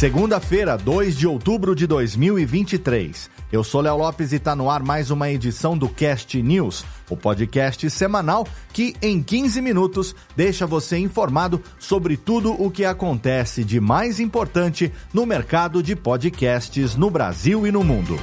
Segunda-feira, 2 de outubro de 2023. Eu sou Léo Lopes e está no ar mais uma edição do Cast News, o podcast semanal que, em 15 minutos, deixa você informado sobre tudo o que acontece de mais importante no mercado de podcasts no Brasil e no mundo.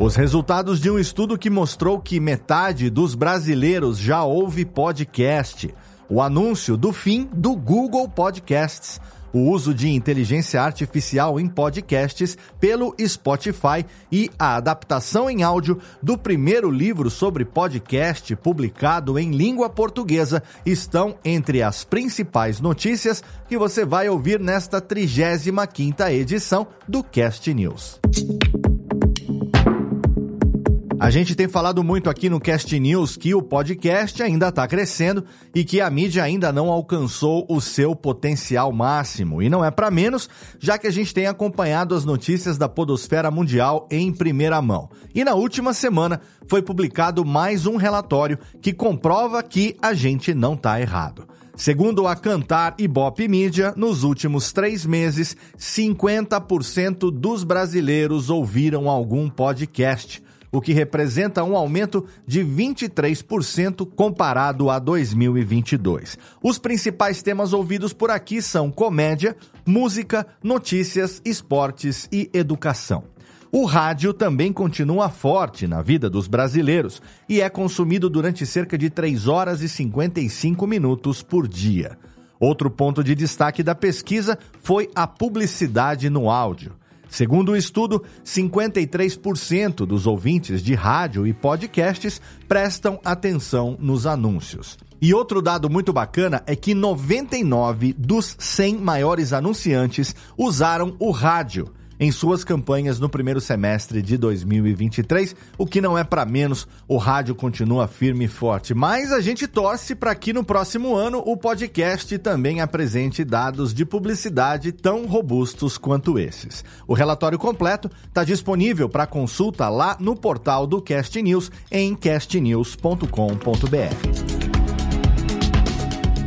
Os resultados de um estudo que mostrou que metade dos brasileiros já ouve podcast. O anúncio do fim do Google Podcasts. O uso de inteligência artificial em podcasts pelo Spotify e a adaptação em áudio do primeiro livro sobre podcast publicado em língua portuguesa estão entre as principais notícias que você vai ouvir nesta 35ª edição do Cast News. A gente tem falado muito aqui no Cast News que o podcast ainda está crescendo e que a mídia ainda não alcançou o seu potencial máximo. E não é para menos, já que a gente tem acompanhado as notícias da Podosfera Mundial em primeira mão. E na última semana foi publicado mais um relatório que comprova que a gente não está errado. Segundo a Cantar e Bop Mídia, nos últimos três meses, 50% dos brasileiros ouviram algum podcast o que representa um aumento de 23% comparado a 2022. Os principais temas ouvidos por aqui são comédia, música, notícias, esportes e educação. O rádio também continua forte na vida dos brasileiros e é consumido durante cerca de 3 horas e 55 minutos por dia. Outro ponto de destaque da pesquisa foi a publicidade no áudio. Segundo o estudo, 53% dos ouvintes de rádio e podcasts prestam atenção nos anúncios. E outro dado muito bacana é que 99 dos 100 maiores anunciantes usaram o rádio em suas campanhas no primeiro semestre de 2023, o que não é para menos, o rádio continua firme e forte. Mas a gente torce para que no próximo ano o podcast também apresente dados de publicidade tão robustos quanto esses. O relatório completo está disponível para consulta lá no portal do Cast News em castnews.com.br.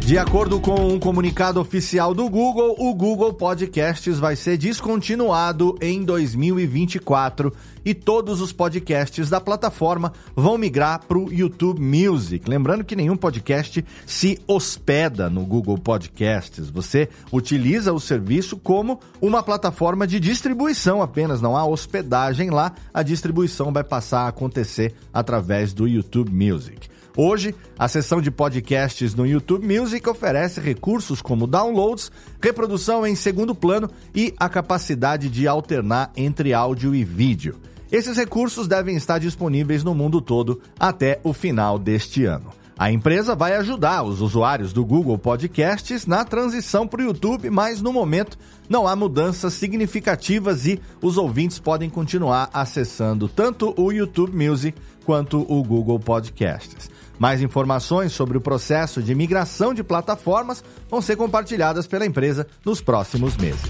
De acordo com um comunicado oficial do Google, o Google Podcasts vai ser descontinuado em 2024 e todos os podcasts da plataforma vão migrar para o YouTube Music. Lembrando que nenhum podcast se hospeda no Google Podcasts. Você utiliza o serviço como uma plataforma de distribuição apenas, não há hospedagem lá. A distribuição vai passar a acontecer através do YouTube Music. Hoje, a seção de podcasts no YouTube Music oferece recursos como downloads, reprodução em segundo plano e a capacidade de alternar entre áudio e vídeo. Esses recursos devem estar disponíveis no mundo todo até o final deste ano. A empresa vai ajudar os usuários do Google Podcasts na transição para o YouTube, mas no momento não há mudanças significativas e os ouvintes podem continuar acessando tanto o YouTube Music quanto o Google Podcasts. Mais informações sobre o processo de migração de plataformas vão ser compartilhadas pela empresa nos próximos meses.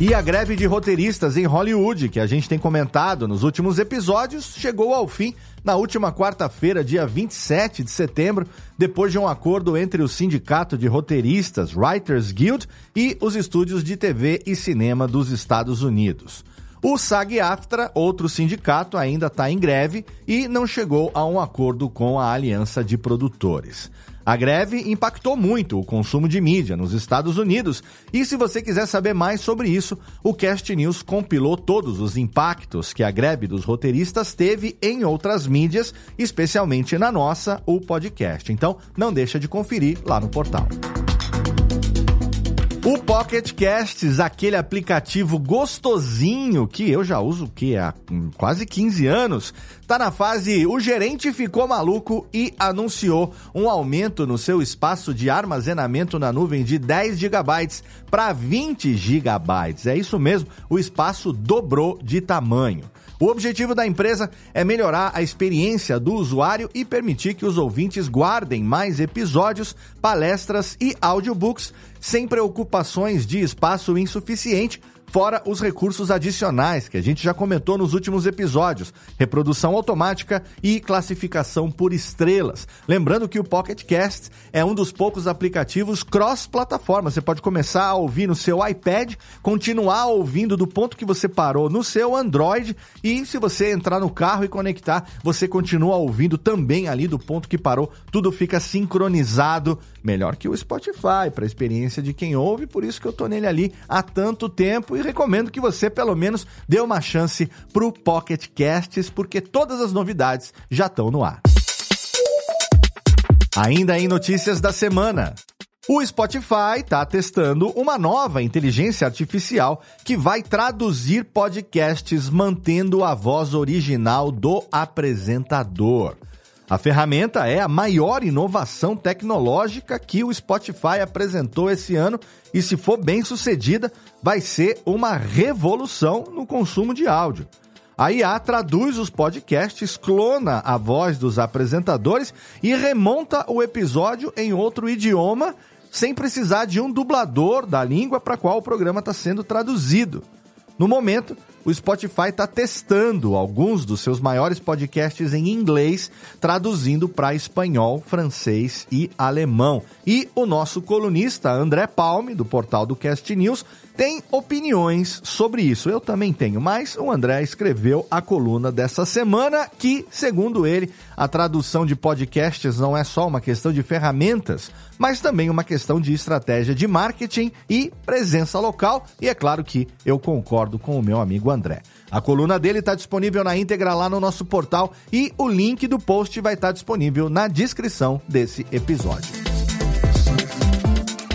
E a greve de roteiristas em Hollywood, que a gente tem comentado nos últimos episódios, chegou ao fim na última quarta-feira, dia 27 de setembro, depois de um acordo entre o Sindicato de Roteiristas Writers Guild e os estúdios de TV e cinema dos Estados Unidos. O SAG-AFTRA, outro sindicato, ainda está em greve e não chegou a um acordo com a Aliança de Produtores. A greve impactou muito o consumo de mídia nos Estados Unidos e se você quiser saber mais sobre isso, o Cast News compilou todos os impactos que a greve dos roteiristas teve em outras mídias, especialmente na nossa, o podcast. Então, não deixa de conferir lá no portal. O Pocket Casts, aquele aplicativo gostosinho que eu já uso que há quase 15 anos, tá na fase o gerente ficou maluco e anunciou um aumento no seu espaço de armazenamento na nuvem de 10 GB para 20 GB. É isso mesmo, o espaço dobrou de tamanho. O objetivo da empresa é melhorar a experiência do usuário e permitir que os ouvintes guardem mais episódios, palestras e audiobooks sem preocupações de espaço insuficiente fora os recursos adicionais que a gente já comentou nos últimos episódios, reprodução automática e classificação por estrelas. Lembrando que o Pocket Cast é um dos poucos aplicativos cross-plataforma. Você pode começar a ouvir no seu iPad, continuar ouvindo do ponto que você parou no seu Android e se você entrar no carro e conectar, você continua ouvindo também ali do ponto que parou. Tudo fica sincronizado, melhor que o Spotify para a experiência de quem ouve, por isso que eu tô nele ali há tanto tempo e recomendo que você pelo menos dê uma chance pro Pocket Casts, porque todas as novidades já estão no ar. Ainda em notícias da semana. O Spotify está testando uma nova inteligência artificial que vai traduzir podcasts mantendo a voz original do apresentador. A ferramenta é a maior inovação tecnológica que o Spotify apresentou esse ano e, se for bem sucedida, vai ser uma revolução no consumo de áudio. A IA traduz os podcasts, clona a voz dos apresentadores e remonta o episódio em outro idioma, sem precisar de um dublador da língua para qual o programa está sendo traduzido. No momento, o Spotify está testando alguns dos seus maiores podcasts em inglês, traduzindo para espanhol, francês e alemão. E o nosso colunista André Palme, do portal do Cast News, tem opiniões sobre isso. Eu também tenho, mas o André escreveu a coluna dessa semana que, segundo ele, a tradução de podcasts não é só uma questão de ferramentas, mas também uma questão de estratégia de marketing e presença local. E é claro que eu concordo com o meu amigo André. A coluna dele está disponível na íntegra lá no nosso portal e o link do post vai estar disponível na descrição desse episódio.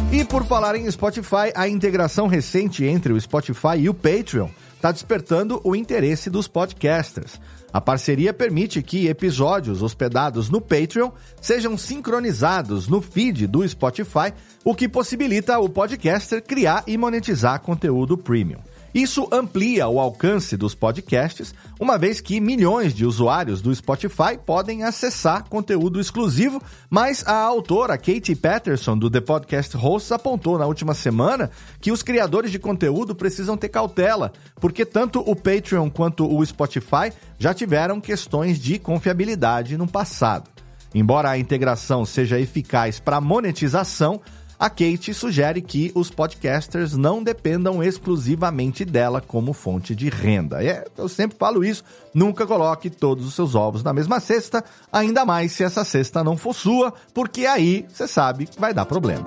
E por falar em Spotify, a integração recente entre o Spotify e o Patreon está despertando o interesse dos podcasters. A parceria permite que episódios hospedados no Patreon sejam sincronizados no feed do Spotify, o que possibilita o podcaster criar e monetizar conteúdo premium. Isso amplia o alcance dos podcasts, uma vez que milhões de usuários do Spotify podem acessar conteúdo exclusivo, mas a autora Katie Patterson do The Podcast Hosts apontou na última semana que os criadores de conteúdo precisam ter cautela, porque tanto o Patreon quanto o Spotify já tiveram questões de confiabilidade no passado. Embora a integração seja eficaz para monetização, a Kate sugere que os podcasters não dependam exclusivamente dela como fonte de renda. É, eu sempre falo isso, nunca coloque todos os seus ovos na mesma cesta, ainda mais se essa cesta não for sua, porque aí, você sabe, vai dar problema.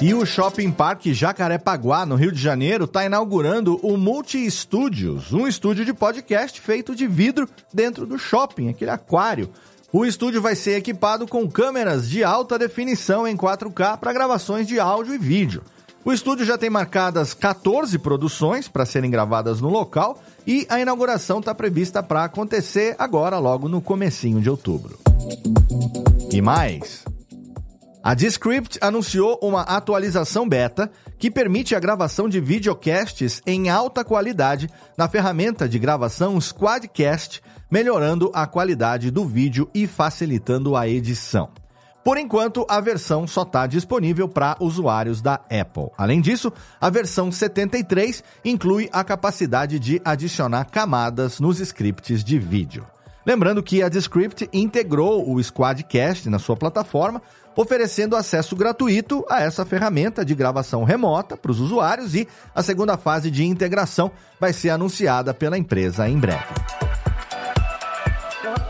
E o Shopping Park Jacarepaguá, no Rio de Janeiro, está inaugurando o Multi Studios, um estúdio de podcast feito de vidro dentro do shopping, aquele aquário. O estúdio vai ser equipado com câmeras de alta definição em 4K para gravações de áudio e vídeo. O estúdio já tem marcadas 14 produções para serem gravadas no local e a inauguração está prevista para acontecer agora, logo no comecinho de outubro. E mais, a Descript anunciou uma atualização beta que permite a gravação de videocasts em alta qualidade na ferramenta de gravação Squadcast, melhorando a qualidade do vídeo e facilitando a edição. Por enquanto, a versão só está disponível para usuários da Apple. Além disso, a versão 73 inclui a capacidade de adicionar camadas nos scripts de vídeo. Lembrando que a Descript integrou o Squadcast na sua plataforma, oferecendo acesso gratuito a essa ferramenta de gravação remota para os usuários e a segunda fase de integração vai ser anunciada pela empresa em breve.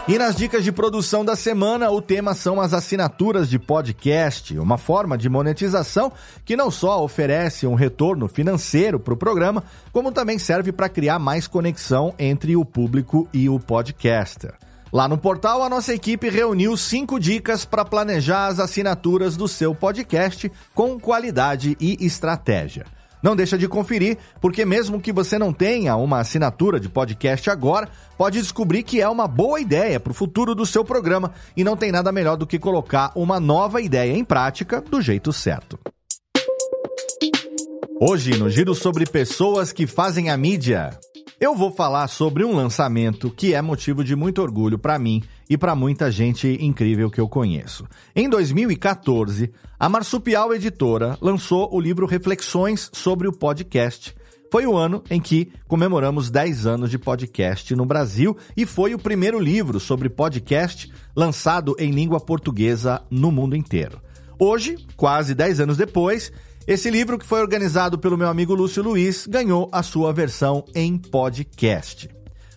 E nas dicas de produção da semana, o tema são as assinaturas de podcast, uma forma de monetização que não só oferece um retorno financeiro para o programa, como também serve para criar mais conexão entre o público e o podcaster. Lá no portal, a nossa equipe reuniu cinco dicas para planejar as assinaturas do seu podcast com qualidade e estratégia. Não deixa de conferir, porque mesmo que você não tenha uma assinatura de podcast agora, pode descobrir que é uma boa ideia para o futuro do seu programa e não tem nada melhor do que colocar uma nova ideia em prática do jeito certo. Hoje, no giro sobre pessoas que fazem a mídia, eu vou falar sobre um lançamento que é motivo de muito orgulho para mim e para muita gente incrível que eu conheço. Em 2014, a Marsupial Editora lançou o livro Reflexões sobre o Podcast. Foi o ano em que comemoramos 10 anos de podcast no Brasil e foi o primeiro livro sobre podcast lançado em língua portuguesa no mundo inteiro. Hoje, quase 10 anos depois, esse livro, que foi organizado pelo meu amigo Lúcio Luiz, ganhou a sua versão em podcast.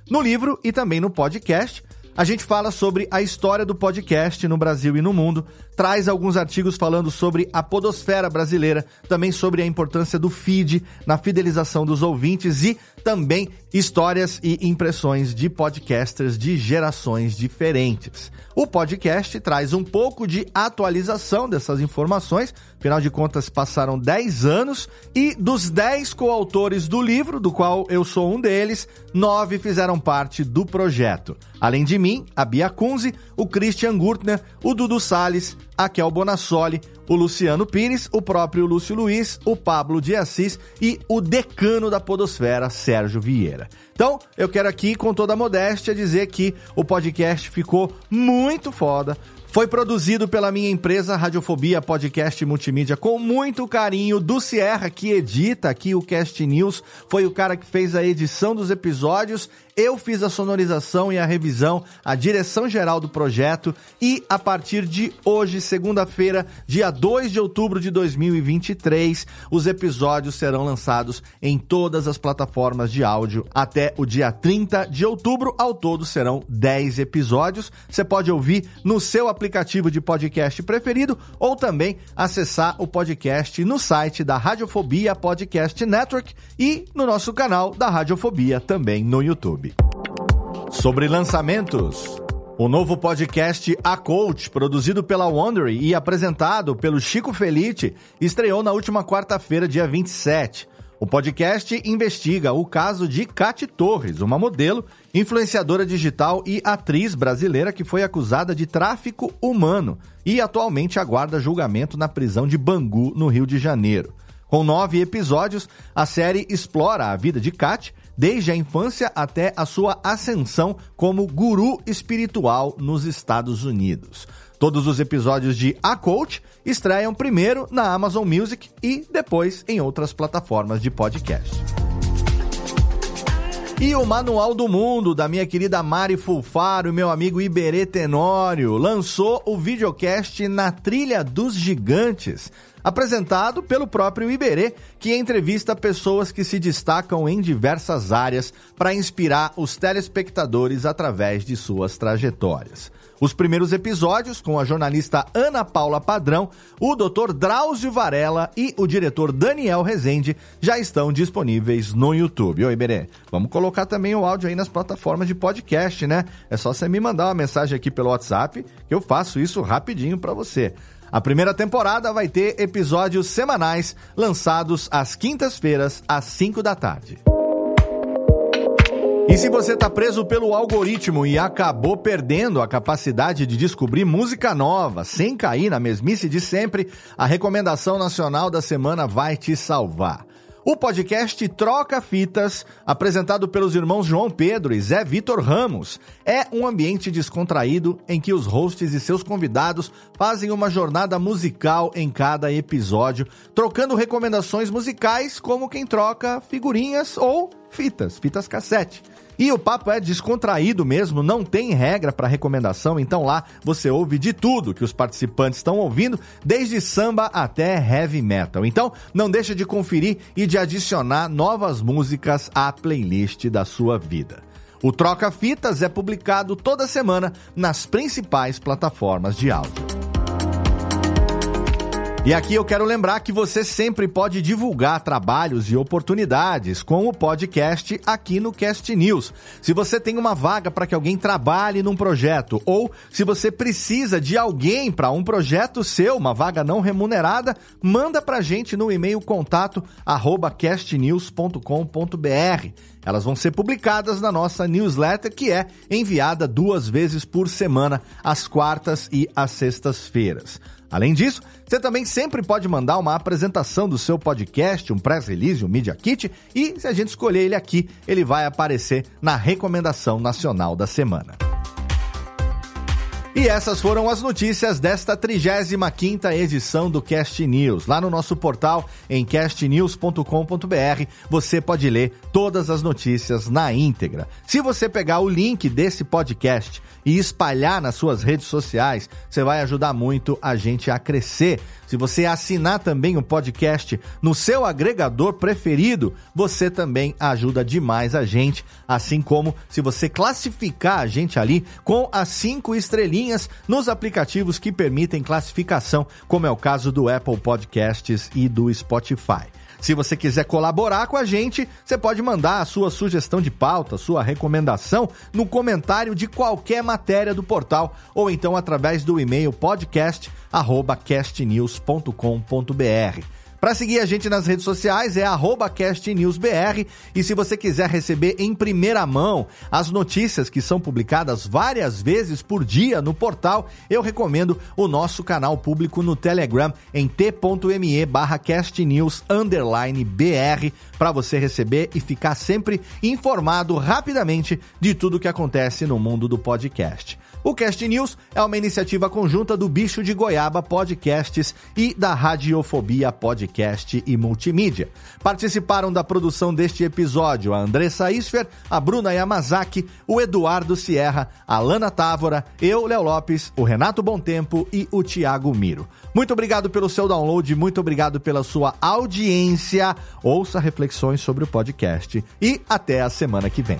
No livro e também no podcast, a gente fala sobre a história do podcast no Brasil e no mundo, traz alguns artigos falando sobre a podosfera brasileira, também sobre a importância do feed na fidelização dos ouvintes e também histórias e impressões de podcasters de gerações diferentes. O podcast traz um pouco de atualização dessas informações, afinal de contas passaram 10 anos e dos 10 coautores do livro, do qual eu sou um deles, nove fizeram parte do projeto. Além de mim, a Bia Kunze, o Christian Gurtner, o Dudu Salles, a Kel Bonassoli, o Luciano Pires, o próprio Lúcio Luiz, o Pablo de Assis e o decano da podosfera, Sérgio Vieira. Então, eu quero aqui, com toda a modéstia, dizer que o podcast ficou muito foda, foi produzido pela minha empresa Radiofobia Podcast Multimídia com muito carinho do Sierra, que edita aqui o Cast News. Foi o cara que fez a edição dos episódios eu fiz a sonorização e a revisão, a direção geral do projeto e a partir de hoje, segunda-feira, dia 2 de outubro de 2023, os episódios serão lançados em todas as plataformas de áudio até o dia 30 de outubro. Ao todo serão 10 episódios. Você pode ouvir no seu aplicativo de podcast preferido ou também acessar o podcast no site da Radiofobia Podcast Network e no nosso canal da Radiofobia também no YouTube. Sobre lançamentos. O novo podcast A Coach, produzido pela Wondery e apresentado pelo Chico Felite, estreou na última quarta-feira, dia 27. O podcast investiga o caso de Cate Torres, uma modelo, influenciadora digital e atriz brasileira que foi acusada de tráfico humano e atualmente aguarda julgamento na prisão de Bangu, no Rio de Janeiro. Com nove episódios, a série explora a vida de Kat desde a infância até a sua ascensão como guru espiritual nos Estados Unidos. Todos os episódios de A Coach estreiam primeiro na Amazon Music e depois em outras plataformas de podcast. E o Manual do Mundo, da minha querida Mari Fulfaro e meu amigo Iberê Tenório, lançou o videocast Na Trilha dos Gigantes, apresentado pelo próprio Iberê, que entrevista pessoas que se destacam em diversas áreas para inspirar os telespectadores através de suas trajetórias. Os primeiros episódios, com a jornalista Ana Paula Padrão, o Dr. Drauzio Varela e o diretor Daniel Rezende, já estão disponíveis no YouTube. Oi, Iberê, vamos colocar também o áudio aí nas plataformas de podcast, né? É só você me mandar uma mensagem aqui pelo WhatsApp, que eu faço isso rapidinho para você. A primeira temporada vai ter episódios semanais lançados às quintas-feiras, às 5 da tarde. E se você está preso pelo algoritmo e acabou perdendo a capacidade de descobrir música nova sem cair na mesmice de sempre, a recomendação nacional da semana vai te salvar. O podcast Troca Fitas, apresentado pelos irmãos João Pedro e Zé Vitor Ramos, é um ambiente descontraído em que os hosts e seus convidados fazem uma jornada musical em cada episódio, trocando recomendações musicais como quem troca figurinhas ou fitas, fitas cassete. E o papo é descontraído mesmo, não tem regra para recomendação, então lá você ouve de tudo que os participantes estão ouvindo, desde samba até heavy metal. Então, não deixa de conferir e de adicionar novas músicas à playlist da sua vida. O Troca Fitas é publicado toda semana nas principais plataformas de áudio. E aqui eu quero lembrar que você sempre pode divulgar trabalhos e oportunidades com o podcast aqui no Cast News. Se você tem uma vaga para que alguém trabalhe num projeto ou se você precisa de alguém para um projeto seu, uma vaga não remunerada, manda para a gente no e-mail contato arroba castnews.com.br. Elas vão ser publicadas na nossa newsletter, que é enviada duas vezes por semana, às quartas e às sextas-feiras. Além disso, você também sempre pode mandar uma apresentação do seu podcast, um press release, um media kit, e se a gente escolher ele aqui, ele vai aparecer na recomendação nacional da semana. E essas foram as notícias desta 35ª edição do Cast News. Lá no nosso portal em castnews.com.br, você pode ler todas as notícias na íntegra. Se você pegar o link desse podcast e espalhar nas suas redes sociais, você vai ajudar muito a gente a crescer. Se você assinar também o podcast no seu agregador preferido, você também ajuda demais a gente. Assim como se você classificar a gente ali com as cinco estrelinhas nos aplicativos que permitem classificação, como é o caso do Apple Podcasts e do Spotify. Se você quiser colaborar com a gente, você pode mandar a sua sugestão de pauta, sua recomendação no comentário de qualquer matéria do portal ou então através do e-mail podcast@castnews.com.br. Para seguir a gente nas redes sociais é castnewsbr e se você quiser receber em primeira mão as notícias que são publicadas várias vezes por dia no portal, eu recomendo o nosso canal público no Telegram em t.me castnews_br para você receber e ficar sempre informado rapidamente de tudo que acontece no mundo do podcast. O Cast News é uma iniciativa conjunta do Bicho de Goiaba Podcasts e da Radiofobia Podcast e Multimídia. Participaram da produção deste episódio a Andressa Isfer, a Bruna Yamazaki, o Eduardo Sierra, a Lana Távora, eu, Léo Lopes, o Renato Tempo e o Tiago Miro. Muito obrigado pelo seu download, muito obrigado pela sua audiência. Ouça reflexões sobre o podcast e até a semana que vem.